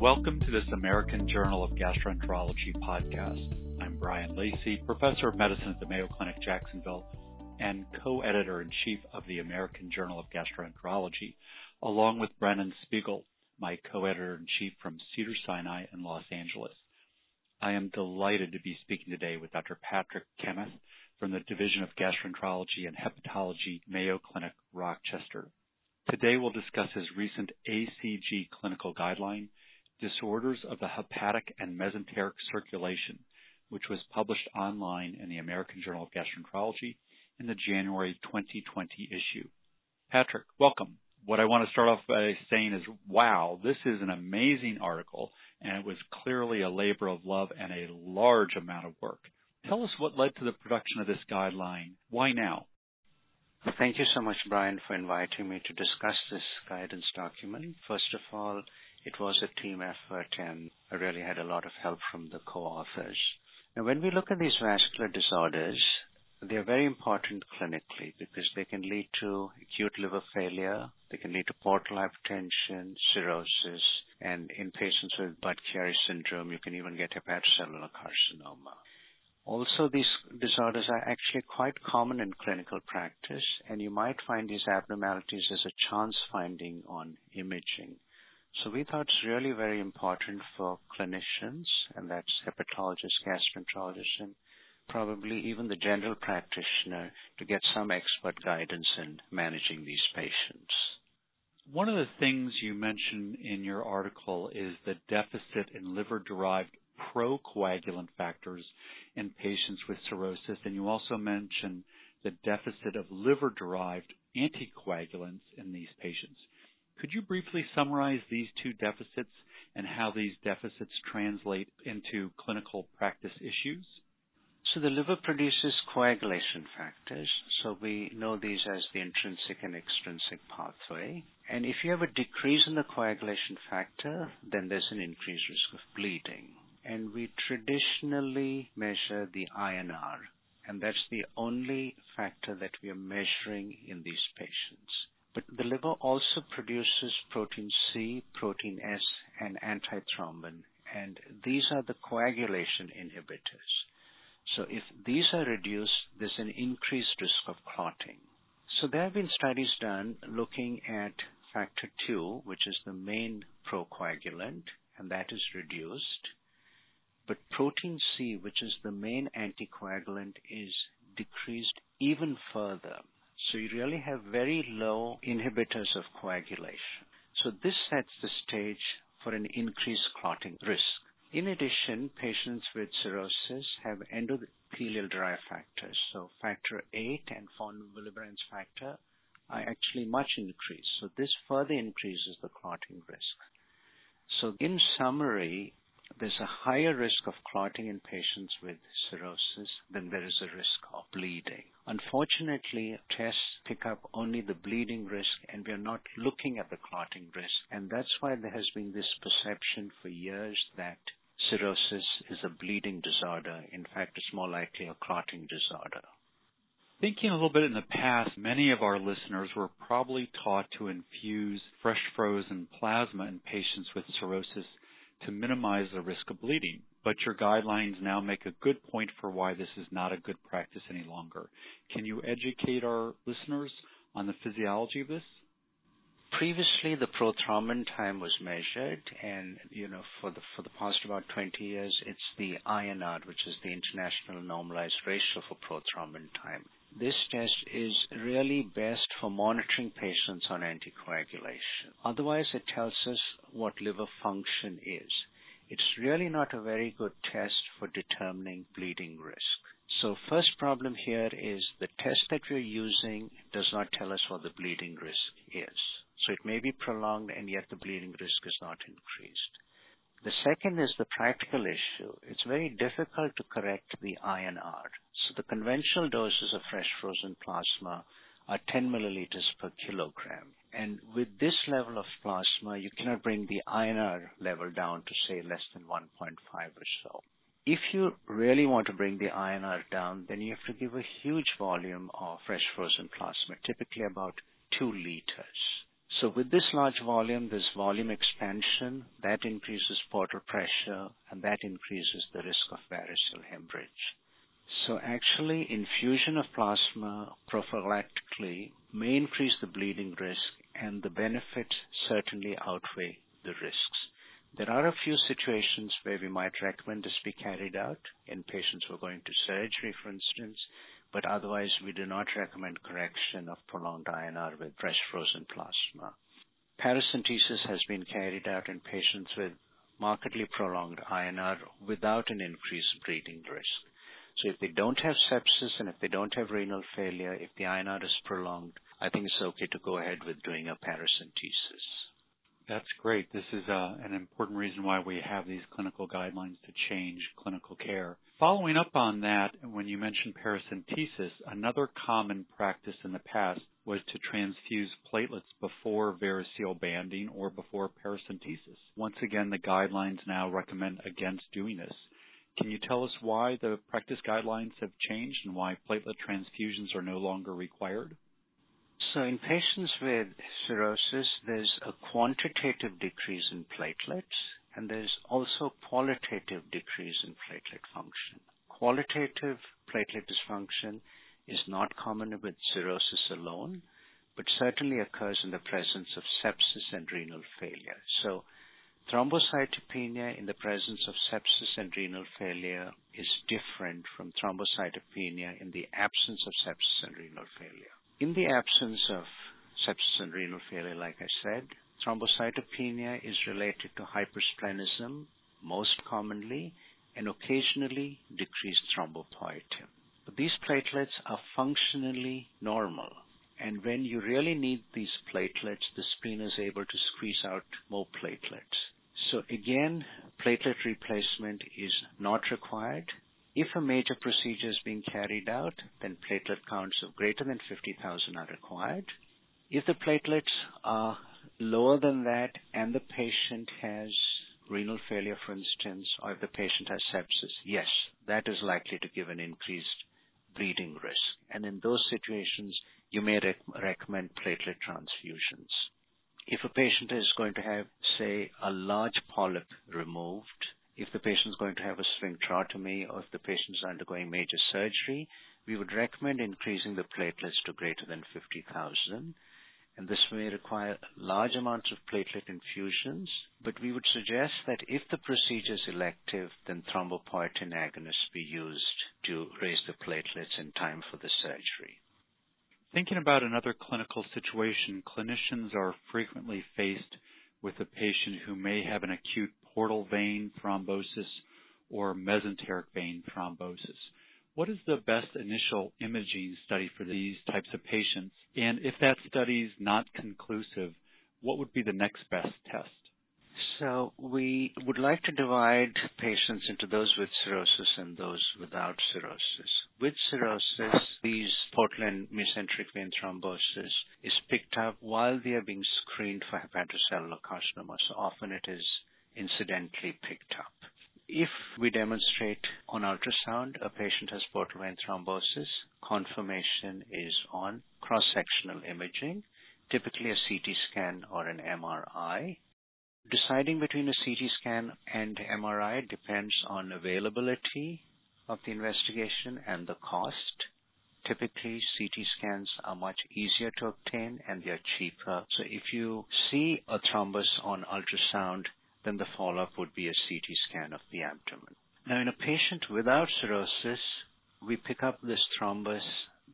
Welcome to this American Journal of Gastroenterology podcast. I'm Brian Lacy, professor of medicine at the Mayo Clinic Jacksonville and co-editor in chief of the American Journal of Gastroenterology, along with Brennan Spiegel, my co-editor in chief from Cedars-Sinai in Los Angeles. I am delighted to be speaking today with Dr. Patrick Kamath from the Division of Gastroenterology and Hepatology, Mayo Clinic, Rochester. Today we'll discuss his recent ACG clinical guideline, Disorders of the Hepatic and Mesenteric Circulation, which was published online in the American Journal of Gastroenterology in the January 2020 issue. Patrick, welcome. What I want to start off by saying is, wow, this is an amazing article, and it was clearly a labor of love and a large amount of work. Tell us what led to the production of this guideline. Why now? Thank you so much, Brian, for inviting me to discuss this guidance document. First of all, it was a team effort, and I really had a lot of help from the co-authors. Now, when we look at these vascular disorders, they are very important clinically because they can lead to acute liver failure, they can lead to portal hypertension, cirrhosis, and in patients with Budd-Chiari syndrome, you can even get hepatocellular carcinoma. Also, these disorders are actually quite common in clinical practice, and you might find these abnormalities as a chance finding on imaging. So we thought it's really very important for clinicians, and that's hepatologists, gastroenterologists, and probably even the general practitioner to get some expert guidance in managing these patients. One of the things you mention in your article is the deficit in liver derived procoagulant factors in patients with cirrhosis, and you also mention the deficit of liver derived anticoagulants in these patients. Could you briefly summarize these two deficits and how these deficits translate into clinical practice issues? So the liver produces coagulation factors. So we know these as the intrinsic and extrinsic pathway. And if you have a decrease in the coagulation factor, then there's an increased risk of bleeding. And we traditionally measure the INR, and that's the only factor that we are measuring in these patients. But the liver also produces protein C, protein S, and antithrombin, and these are the coagulation inhibitors. So if these are reduced, there's an increased risk of clotting. So there have been studies done looking at factor 2, which is the main procoagulant, and that is reduced. But protein C, which is the main anticoagulant, is decreased even further. So you really have very low inhibitors of coagulation. So this sets the stage for an increased clotting risk. In addition, patients with cirrhosis have endothelial derived factors. So factor 8 and von Willebrand's factor are actually much increased. So this further increases the clotting risk. So in summary, there's a higher risk of clotting in patients with cirrhosis than there is a risk of bleeding. Unfortunately, tests pick up only the bleeding risk and we are not looking at the clotting risk. And that's why there has been this perception for years that cirrhosis is a bleeding disorder. In fact, it's more likely a clotting disorder. Thinking a little bit in the past, many of our listeners were probably taught to infuse fresh frozen plasma in patients with cirrhosis to minimize the risk of bleeding. But your guidelines now make a good point for why this is not a good practice any longer. Can you educate our listeners on the physiology of this? previously the prothrombin time was measured and you know for the for the past about 20 years it's the INR which is the international normalized ratio for prothrombin time this test is really best for monitoring patients on anticoagulation otherwise it tells us what liver function is it's really not a very good test for determining bleeding risk so first problem here is the test that we're using does not tell us what the bleeding risk is so it may be prolonged and yet the bleeding risk is not increased. The second is the practical issue. It's very difficult to correct the INR. So the conventional doses of fresh frozen plasma are 10 milliliters per kilogram. And with this level of plasma, you cannot bring the INR level down to say less than 1.5 or so. If you really want to bring the INR down, then you have to give a huge volume of fresh frozen plasma, typically about 2 liters. So with this large volume, this volume expansion, that increases portal pressure and that increases the risk of variceal hemorrhage. So actually, infusion of plasma prophylactically may increase the bleeding risk and the benefits certainly outweigh the risks. There are a few situations where we might recommend this be carried out in patients who are going to surgery, for instance, but otherwise we do not recommend correction of prolonged INR with fresh frozen plasma. Paracentesis has been carried out in patients with markedly prolonged INR without an increased bleeding risk. So if they don't have sepsis and if they don't have renal failure, if the INR is prolonged, I think it's okay to go ahead with doing a paracentesis. That's great. This is uh, an important reason why we have these clinical guidelines to change clinical care. Following up on that, when you mentioned paracentesis, another common practice in the past was to transfuse platelets before variceal banding or before paracentesis. Once again, the guidelines now recommend against doing this. Can you tell us why the practice guidelines have changed and why platelet transfusions are no longer required? So in patients with cirrhosis, there's a quantitative decrease in platelets and there's also qualitative decrease in platelet function. Qualitative platelet dysfunction is not common with cirrhosis alone, but certainly occurs in the presence of sepsis and renal failure. So Thrombocytopenia in the presence of sepsis and renal failure is different from thrombocytopenia in the absence of sepsis and renal failure. In the absence of sepsis and renal failure, like I said, thrombocytopenia is related to hypersplenism most commonly and occasionally decreased thrombopoietin. But these platelets are functionally normal. And when you really need these platelets, the spleen is able to squeeze out more platelets. So again, platelet replacement is not required. If a major procedure is being carried out, then platelet counts of greater than 50,000 are required. If the platelets are lower than that and the patient has renal failure, for instance, or if the patient has sepsis, yes, that is likely to give an increased bleeding risk. And in those situations, you may rec- recommend platelet transfusions. If a patient is going to have, say, a large polyp removed, if the patient is going to have a sphincterotomy or if the patient is undergoing major surgery, we would recommend increasing the platelets to greater than 50,000. And this may require large amounts of platelet infusions, but we would suggest that if the procedure is elective, then thrombopoietin agonists be used to raise the platelets in time for the surgery. Thinking about another clinical situation, clinicians are frequently faced with a patient who may have an acute portal vein thrombosis or mesenteric vein thrombosis. What is the best initial imaging study for these types of patients? And if that study is not conclusive, what would be the next best test? So we would like to divide patients into those with cirrhosis and those without cirrhosis. With cirrhosis, these portal and mesenteric vein thrombosis is picked up while they are being screened for hepatocellular carcinoma. So often it is incidentally picked up. If we demonstrate on ultrasound a patient has portal vein thrombosis, confirmation is on cross-sectional imaging, typically a CT scan or an MRI. Deciding between a CT scan and MRI depends on availability of the investigation and the cost. Typically, CT scans are much easier to obtain and they're cheaper. So if you see a thrombus on ultrasound, then the follow-up would be a CT scan of the abdomen. Now, in a patient without cirrhosis, we pick up this thrombus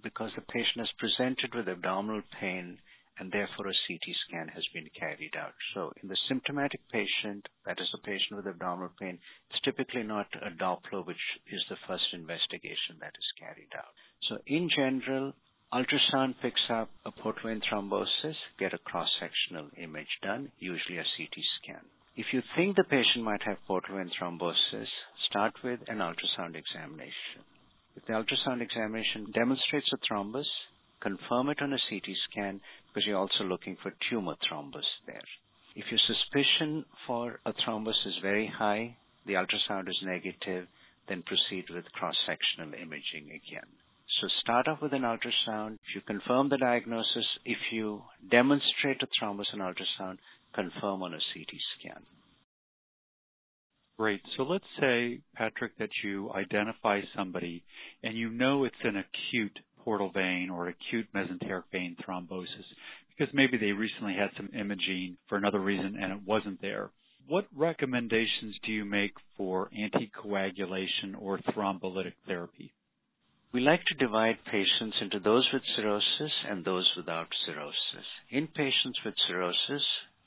because the patient has presented with abdominal pain and therefore a CT scan has been carried out. So in the symptomatic patient, that is a patient with abdominal pain, it's typically not a Doppler, which is the first investigation that is carried out. So in general, ultrasound picks up a portal vein thrombosis, get a cross-sectional image done, usually a CT scan. If you think the patient might have portal vein thrombosis, start with an ultrasound examination. If the ultrasound examination demonstrates a thrombus, confirm it on a CT scan because you're also looking for tumor thrombus there. If your suspicion for a thrombus is very high, the ultrasound is negative, then proceed with cross-sectional imaging again. So start off with an ultrasound. If you confirm the diagnosis, if you demonstrate a thrombus on ultrasound, confirm on a CT scan. Great. So let's say, Patrick, that you identify somebody and you know it's an acute portal vein or acute mesenteric vein thrombosis because maybe they recently had some imaging for another reason and it wasn't there. What recommendations do you make for anticoagulation or thrombolytic therapy? We like to divide patients into those with cirrhosis and those without cirrhosis. In patients with cirrhosis,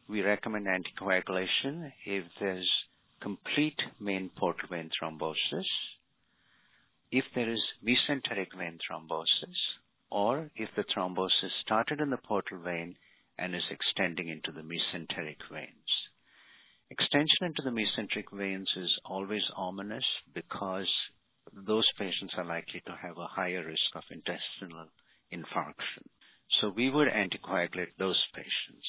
we recommend anticoagulation if there's complete main portal vein thrombosis, if there is mesenteric vein thrombosis, or if the thrombosis started in the portal vein and is extending into the mesenteric veins. Extension into the mesenteric veins is always ominous because those patients are likely to have a higher risk of intestinal infarction. So we would anticoagulate those patients.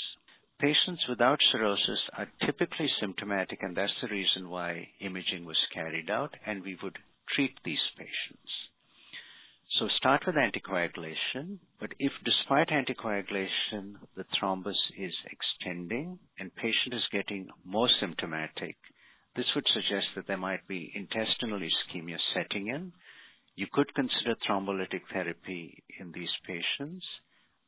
Patients without cirrhosis are typically symptomatic, and that's the reason why imaging was carried out, and we would treat these patients. So start with anticoagulation, but if despite anticoagulation the thrombus is extending and patient is getting more symptomatic, this would suggest that there might be intestinal ischemia setting in. You could consider thrombolytic therapy in these patients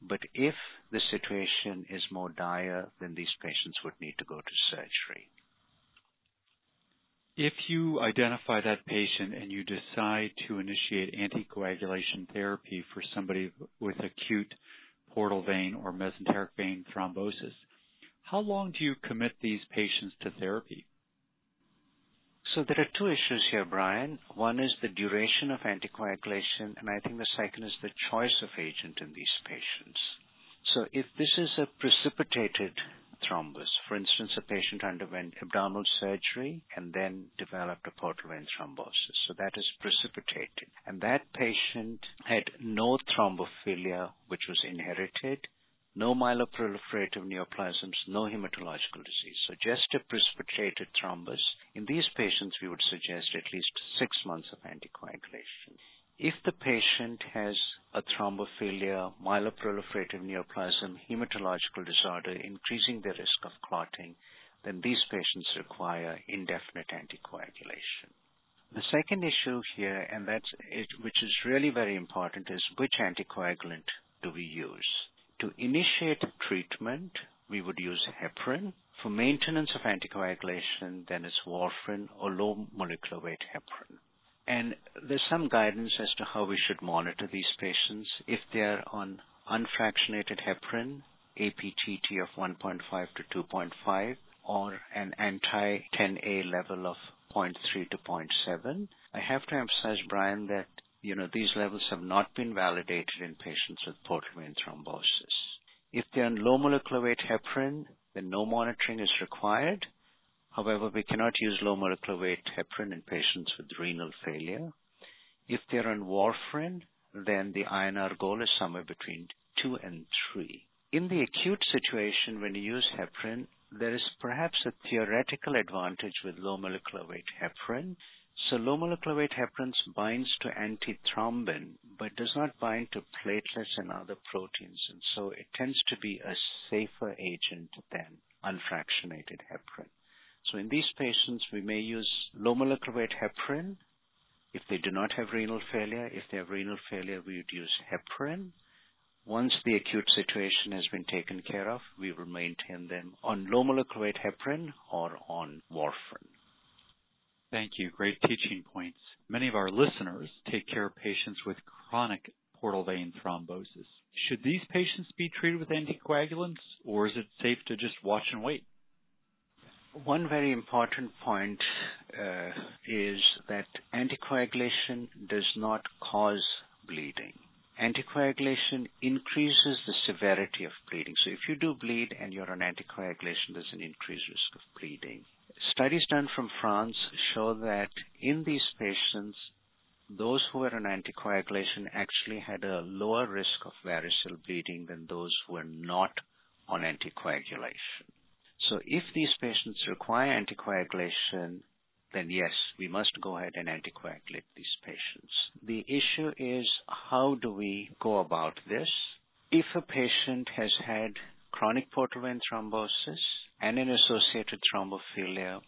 but if the situation is more dire, then these patients would need to go to surgery. If you identify that patient and you decide to initiate anticoagulation therapy for somebody with acute portal vein or mesenteric vein thrombosis, how long do you commit these patients to therapy? So there are two issues here, Brian. One is the duration of anticoagulation, and I think the second is the choice of agent in these patients. So if this is a precipitated thrombus, for instance, a patient underwent abdominal surgery and then developed a portal vein thrombosis, so that is precipitated, and that patient had no thrombophilia, which was inherited, no myeloproliferative neoplasms, no hematological disease. So just a precipitated thrombus. In these patients, we would suggest at least six months of anticoagulation. If the patient has a thrombophilia, myeloproliferative neoplasm, hematological disorder, increasing the risk of clotting, then these patients require indefinite anticoagulation. The second issue here, and that's it, which is really very important, is which anticoagulant do we use? To initiate treatment, we would use heparin. For maintenance of anticoagulation, then it's warfarin or low molecular weight heparin. And there's some guidance as to how we should monitor these patients. If they're on unfractionated heparin, APTT of 1.5 to 2.5, or an anti-10A level of 0.3 to 0.7, I have to emphasize, Brian, that you know, these levels have not been validated in patients with portal vein thrombosis. If they're on low molecular weight heparin, then no monitoring is required. However, we cannot use low molecular weight heparin in patients with renal failure. If they're on warfarin, then the INR goal is somewhere between 2 and 3. In the acute situation, when you use heparin, there is perhaps a theoretical advantage with low molecular weight heparin so low molecular weight heparin binds to antithrombin, but does not bind to platelets and other proteins, and so it tends to be a safer agent than unfractionated heparin. So in these patients, we may use low molecular weight heparin. If they do not have renal failure, if they have renal failure, we would use heparin. Once the acute situation has been taken care of, we will maintain them on low molecular weight heparin or on warfarin. Thank you. Great teaching points. Many of our listeners take care of patients with chronic portal vein thrombosis. Should these patients be treated with anticoagulants, or is it safe to just watch and wait? One very important point uh, is that anticoagulation does not cause bleeding. Anticoagulation increases the severity of bleeding. So if you do bleed and you're on anticoagulation, there's an increased risk of bleeding. Studies done from France show that in these patients, those who were on anticoagulation actually had a lower risk of variceal bleeding than those who were not on anticoagulation. So if these patients require anticoagulation, then yes, we must go ahead and anticoagulate these patients. The issue is how do we go about this? If a patient has had chronic portal vein thrombosis and an associated thrombophilia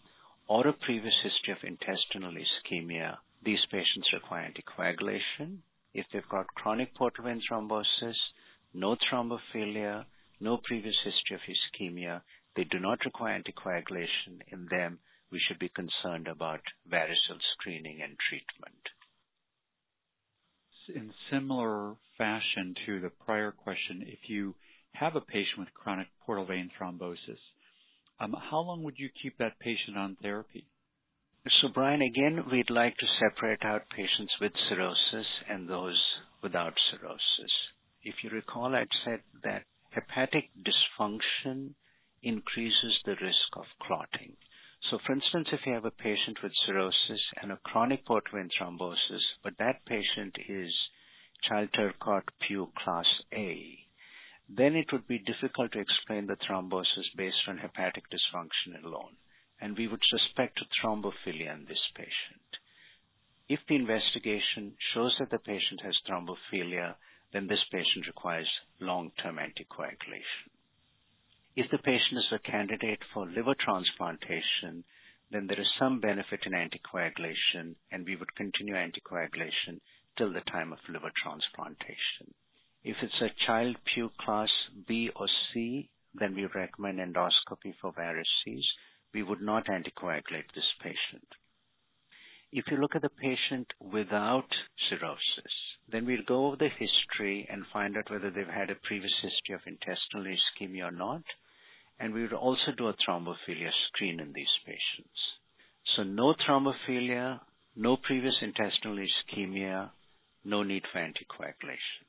or a previous history of intestinal ischemia, these patients require anticoagulation. If they've got chronic portal vein thrombosis, no thrombophilia, no previous history of ischemia, they do not require anticoagulation. In them, we should be concerned about varicose screening and treatment. In similar fashion to the prior question, if you have a patient with chronic portal vein thrombosis, um, how long would you keep that patient on therapy? So, Brian, again, we'd like to separate out patients with cirrhosis and those without cirrhosis. If you recall, I'd said that hepatic dysfunction increases the risk of clotting. So, for instance, if you have a patient with cirrhosis and a chronic portal vein thrombosis, but that patient is Child-Turcotte Pugh class A, then it would be difficult to explain the thrombosis based on hepatic dysfunction alone, and we would suspect a thrombophilia in this patient. If the investigation shows that the patient has thrombophilia, then this patient requires long-term anticoagulation. If the patient is a candidate for liver transplantation, then there is some benefit in anticoagulation, and we would continue anticoagulation till the time of liver transplantation. If it's a child Pugh class B or C, then we recommend endoscopy for varices. We would not anticoagulate this patient. If you look at the patient without cirrhosis, then we'll go over the history and find out whether they've had a previous history of intestinal ischemia or not. And we would also do a thrombophilia screen in these patients. So no thrombophilia, no previous intestinal ischemia, no need for anticoagulation.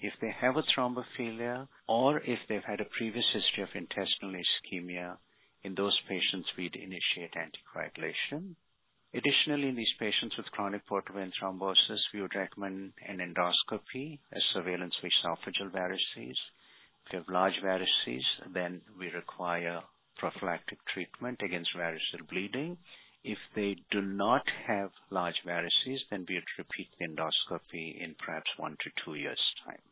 If they have a thrombophilia or if they've had a previous history of intestinal ischemia, in those patients we'd initiate anticoagulation. Additionally, in these patients with chronic portal vein thrombosis, we would recommend an endoscopy as surveillance for esophageal varices. If you have large varices, then we require prophylactic treatment against variceal bleeding. If they do not have large varices, then we would repeat the endoscopy in perhaps one to two years' time.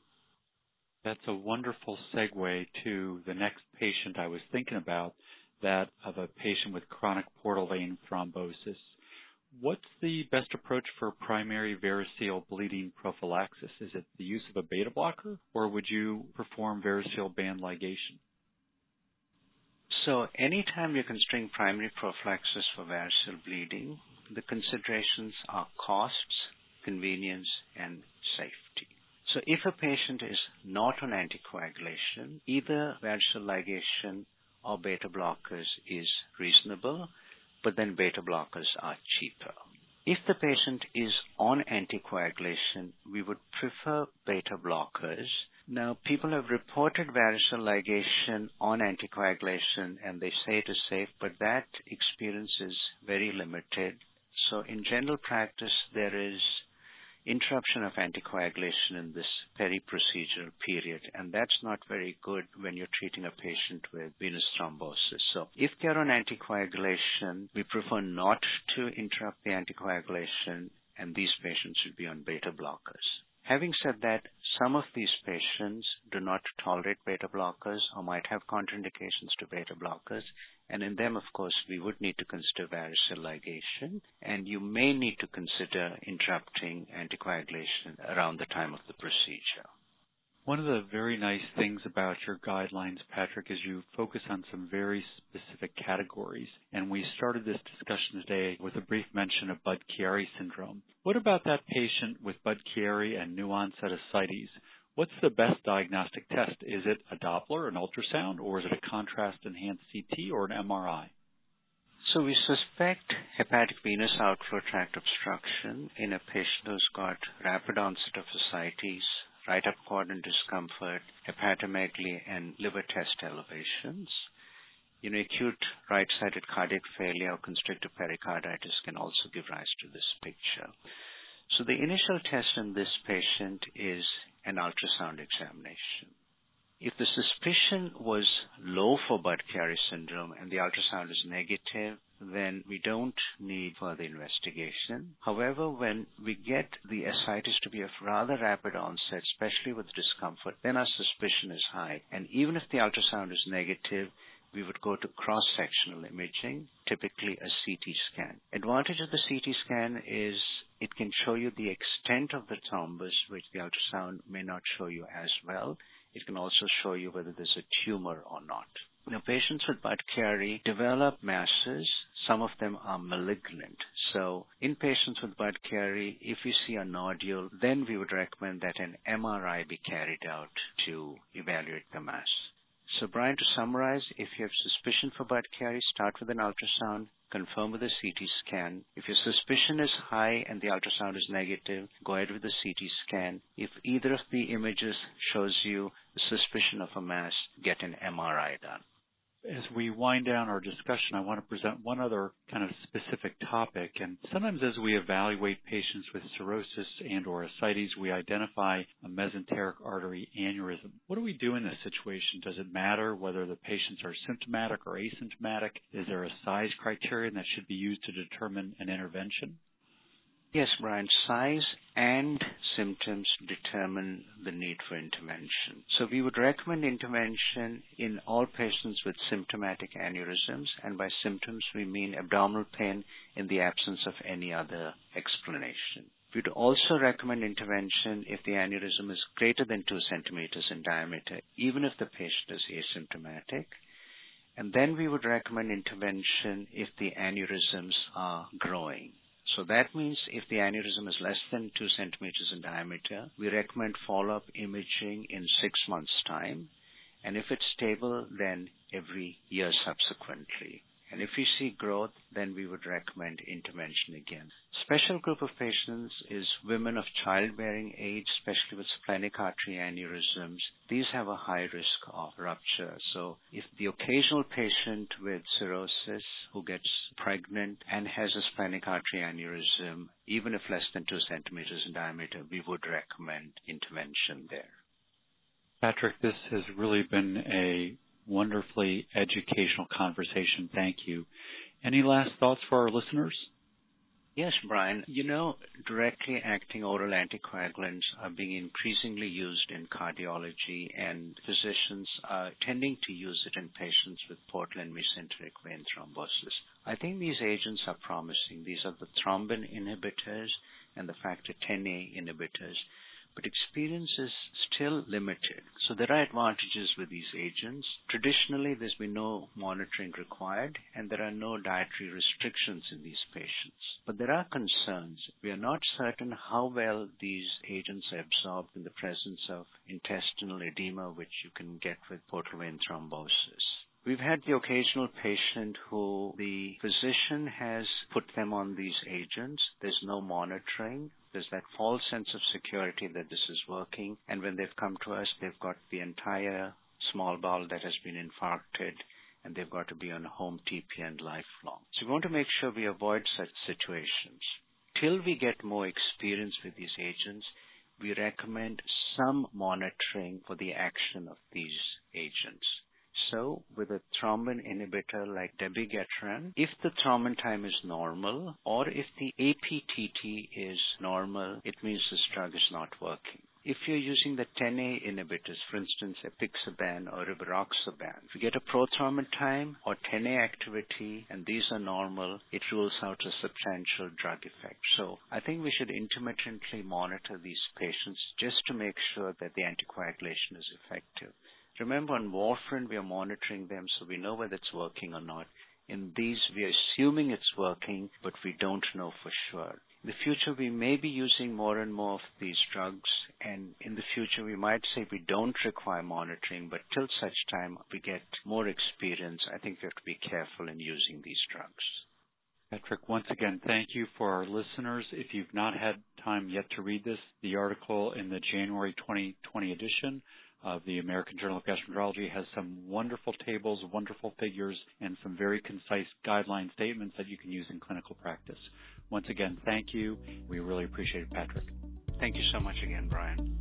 That's a wonderful segue to the next patient I was thinking about, that of a patient with chronic portal vein thrombosis. What's the best approach for primary variceal bleeding prophylaxis? Is it the use of a beta blocker, or would you perform variceal band ligation? So, anytime you're considering primary prophylaxis for variceal bleeding, the considerations are costs, convenience, and safety. So, if a patient is not on anticoagulation, either variceal ligation or beta blockers is reasonable but then beta blockers are cheaper. If the patient is on anticoagulation, we would prefer beta blockers. Now, people have reported variceal ligation on anticoagulation and they say it is safe, but that experience is very limited. So, in general practice, there is interruption of anticoagulation in this peri-procedural period, and that's not very good when you're treating a patient with venous thrombosis. So if they're on anticoagulation, we prefer not to interrupt the anticoagulation, and these patients should be on beta blockers. Having said that, some of these patients do not tolerate beta blockers or might have contraindications to beta blockers, and in them, of course, we would need to consider variceal ligation, and you may need to consider interrupting anticoagulation around the time of the procedure. One of the very nice things about your guidelines, Patrick, is you focus on some very specific categories. And we started this discussion today with a brief mention of Budd-Chiari syndrome. What about that patient with Budd-Chiari and new onset ascites? What's the best diagnostic test? Is it a Doppler, an ultrasound, or is it a contrast enhanced CT or an MRI? So we suspect hepatic venous outflow tract obstruction in a patient who's got rapid onset of ascites, right upper quadrant discomfort, hepatomegaly, and liver test elevations. You know, acute right-sided cardiac failure or constrictive pericarditis can also give rise to this picture. So the initial test in this patient is an ultrasound examination. If the suspicion was low for Budd-Chiari syndrome and the ultrasound is negative, then we don't need further investigation. However, when we get the ascites to be of rather rapid onset, especially with discomfort, then our suspicion is high. And even if the ultrasound is negative, we would go to cross-sectional imaging, typically a CT scan. Advantage of the CT scan is it can show you the extent of the thrombus, which the ultrasound may not show you as well. It can also show you whether there's a tumor or not. Now, patients with Budd-Chiari develop masses. Some of them are malignant. So, in patients with Budd-Chiari, if we see a nodule, then we would recommend that an MRI be carried out to evaluate the mass. So, Brian, to summarize, if you have suspicion for Budd-Chiari, start with an ultrasound, confirm with a CT scan. If your suspicion is high and the ultrasound is negative, go ahead with the CT scan. If either of the images shows you suspicion of a mass, get an MRI done as we wind down our discussion, I want to present one other kind of specific topic. And sometimes as we evaluate patients with cirrhosis and or ascites, we identify a mesenteric artery aneurysm. What do we do in this situation? Does it matter whether the patients are symptomatic or asymptomatic? Is there a size criterion that should be used to determine an intervention? Yes, Brian. Size and symptoms determine the need for intervention. So we would recommend intervention in all patients with symptomatic aneurysms, and by symptoms we mean abdominal pain in the absence of any other explanation. We'd also recommend intervention if the aneurysm is greater than 2 centimeters in diameter, even if the patient is asymptomatic. And then we would recommend intervention if the aneurysms are growing. So that means if the aneurysm is less than 2 centimeters in diameter, we recommend follow-up imaging in six months' time. And if it's stable, then every year subsequently. And if we see growth, then we would recommend intervention again. Special group of patients is women of childbearing age, especially with splenic artery aneurysms. These have a high risk of rupture. So if the occasional patient with cirrhosis who gets pregnant and has a splenic artery aneurysm, even if less than two centimeters in diameter, we would recommend intervention there. Patrick, this has really been a wonderfully educational conversation. Thank you. Any last thoughts for our listeners? Yes, Brian. You know, directly acting oral anticoagulants are being increasingly used in cardiology, and physicians are tending to use it in patients with portal and mesenteric vein thrombosis. I think these agents are promising. These are the thrombin inhibitors and the factor 10A inhibitors but experience is still limited. So there are advantages with these agents. Traditionally, there's been no monitoring required, and there are no dietary restrictions in these patients. But there are concerns. We are not certain how well these agents are absorbed in the presence of intestinal edema, which you can get with portal vein thrombosis. We've had the occasional patient who the physician has put them on these agents. There's no monitoring. There's that false sense of security that this is working. And when they've come to us, they've got the entire small bowel that has been infarcted and they've got to be on home TPN lifelong. So we want to make sure we avoid such situations. Till we get more experience with these agents, we recommend some monitoring for the action of these agents. So with a thrombin inhibitor like dabigatran, if the thrombin time is normal or if the APTT is normal, it means this drug is not working. If you're using the 10A inhibitors, for instance, apixaban or rivaroxaban, if you get a prothrombin time or 10A activity and these are normal, it rules out a substantial drug effect. So I think we should intermittently monitor these patients just to make sure that the anticoagulation is effective. Remember, on warfarin, we are monitoring them so we know whether it's working or not. In these, we are assuming it's working, but we don't know for sure. In the future, we may be using more and more of these drugs, and in the future, we might say we don't require monitoring, but till such time we get more experience, I think we have to be careful in using these drugs. Patrick, once again, thank you for our listeners. If you've not had time yet to read this, the article in the January 2020 edition of the American Journal of Gastroenterology has some wonderful tables, wonderful figures, and some very concise guideline statements that you can use in clinical practice. Once again, thank you. We really appreciate it, Patrick. Thank you so much again, Brian.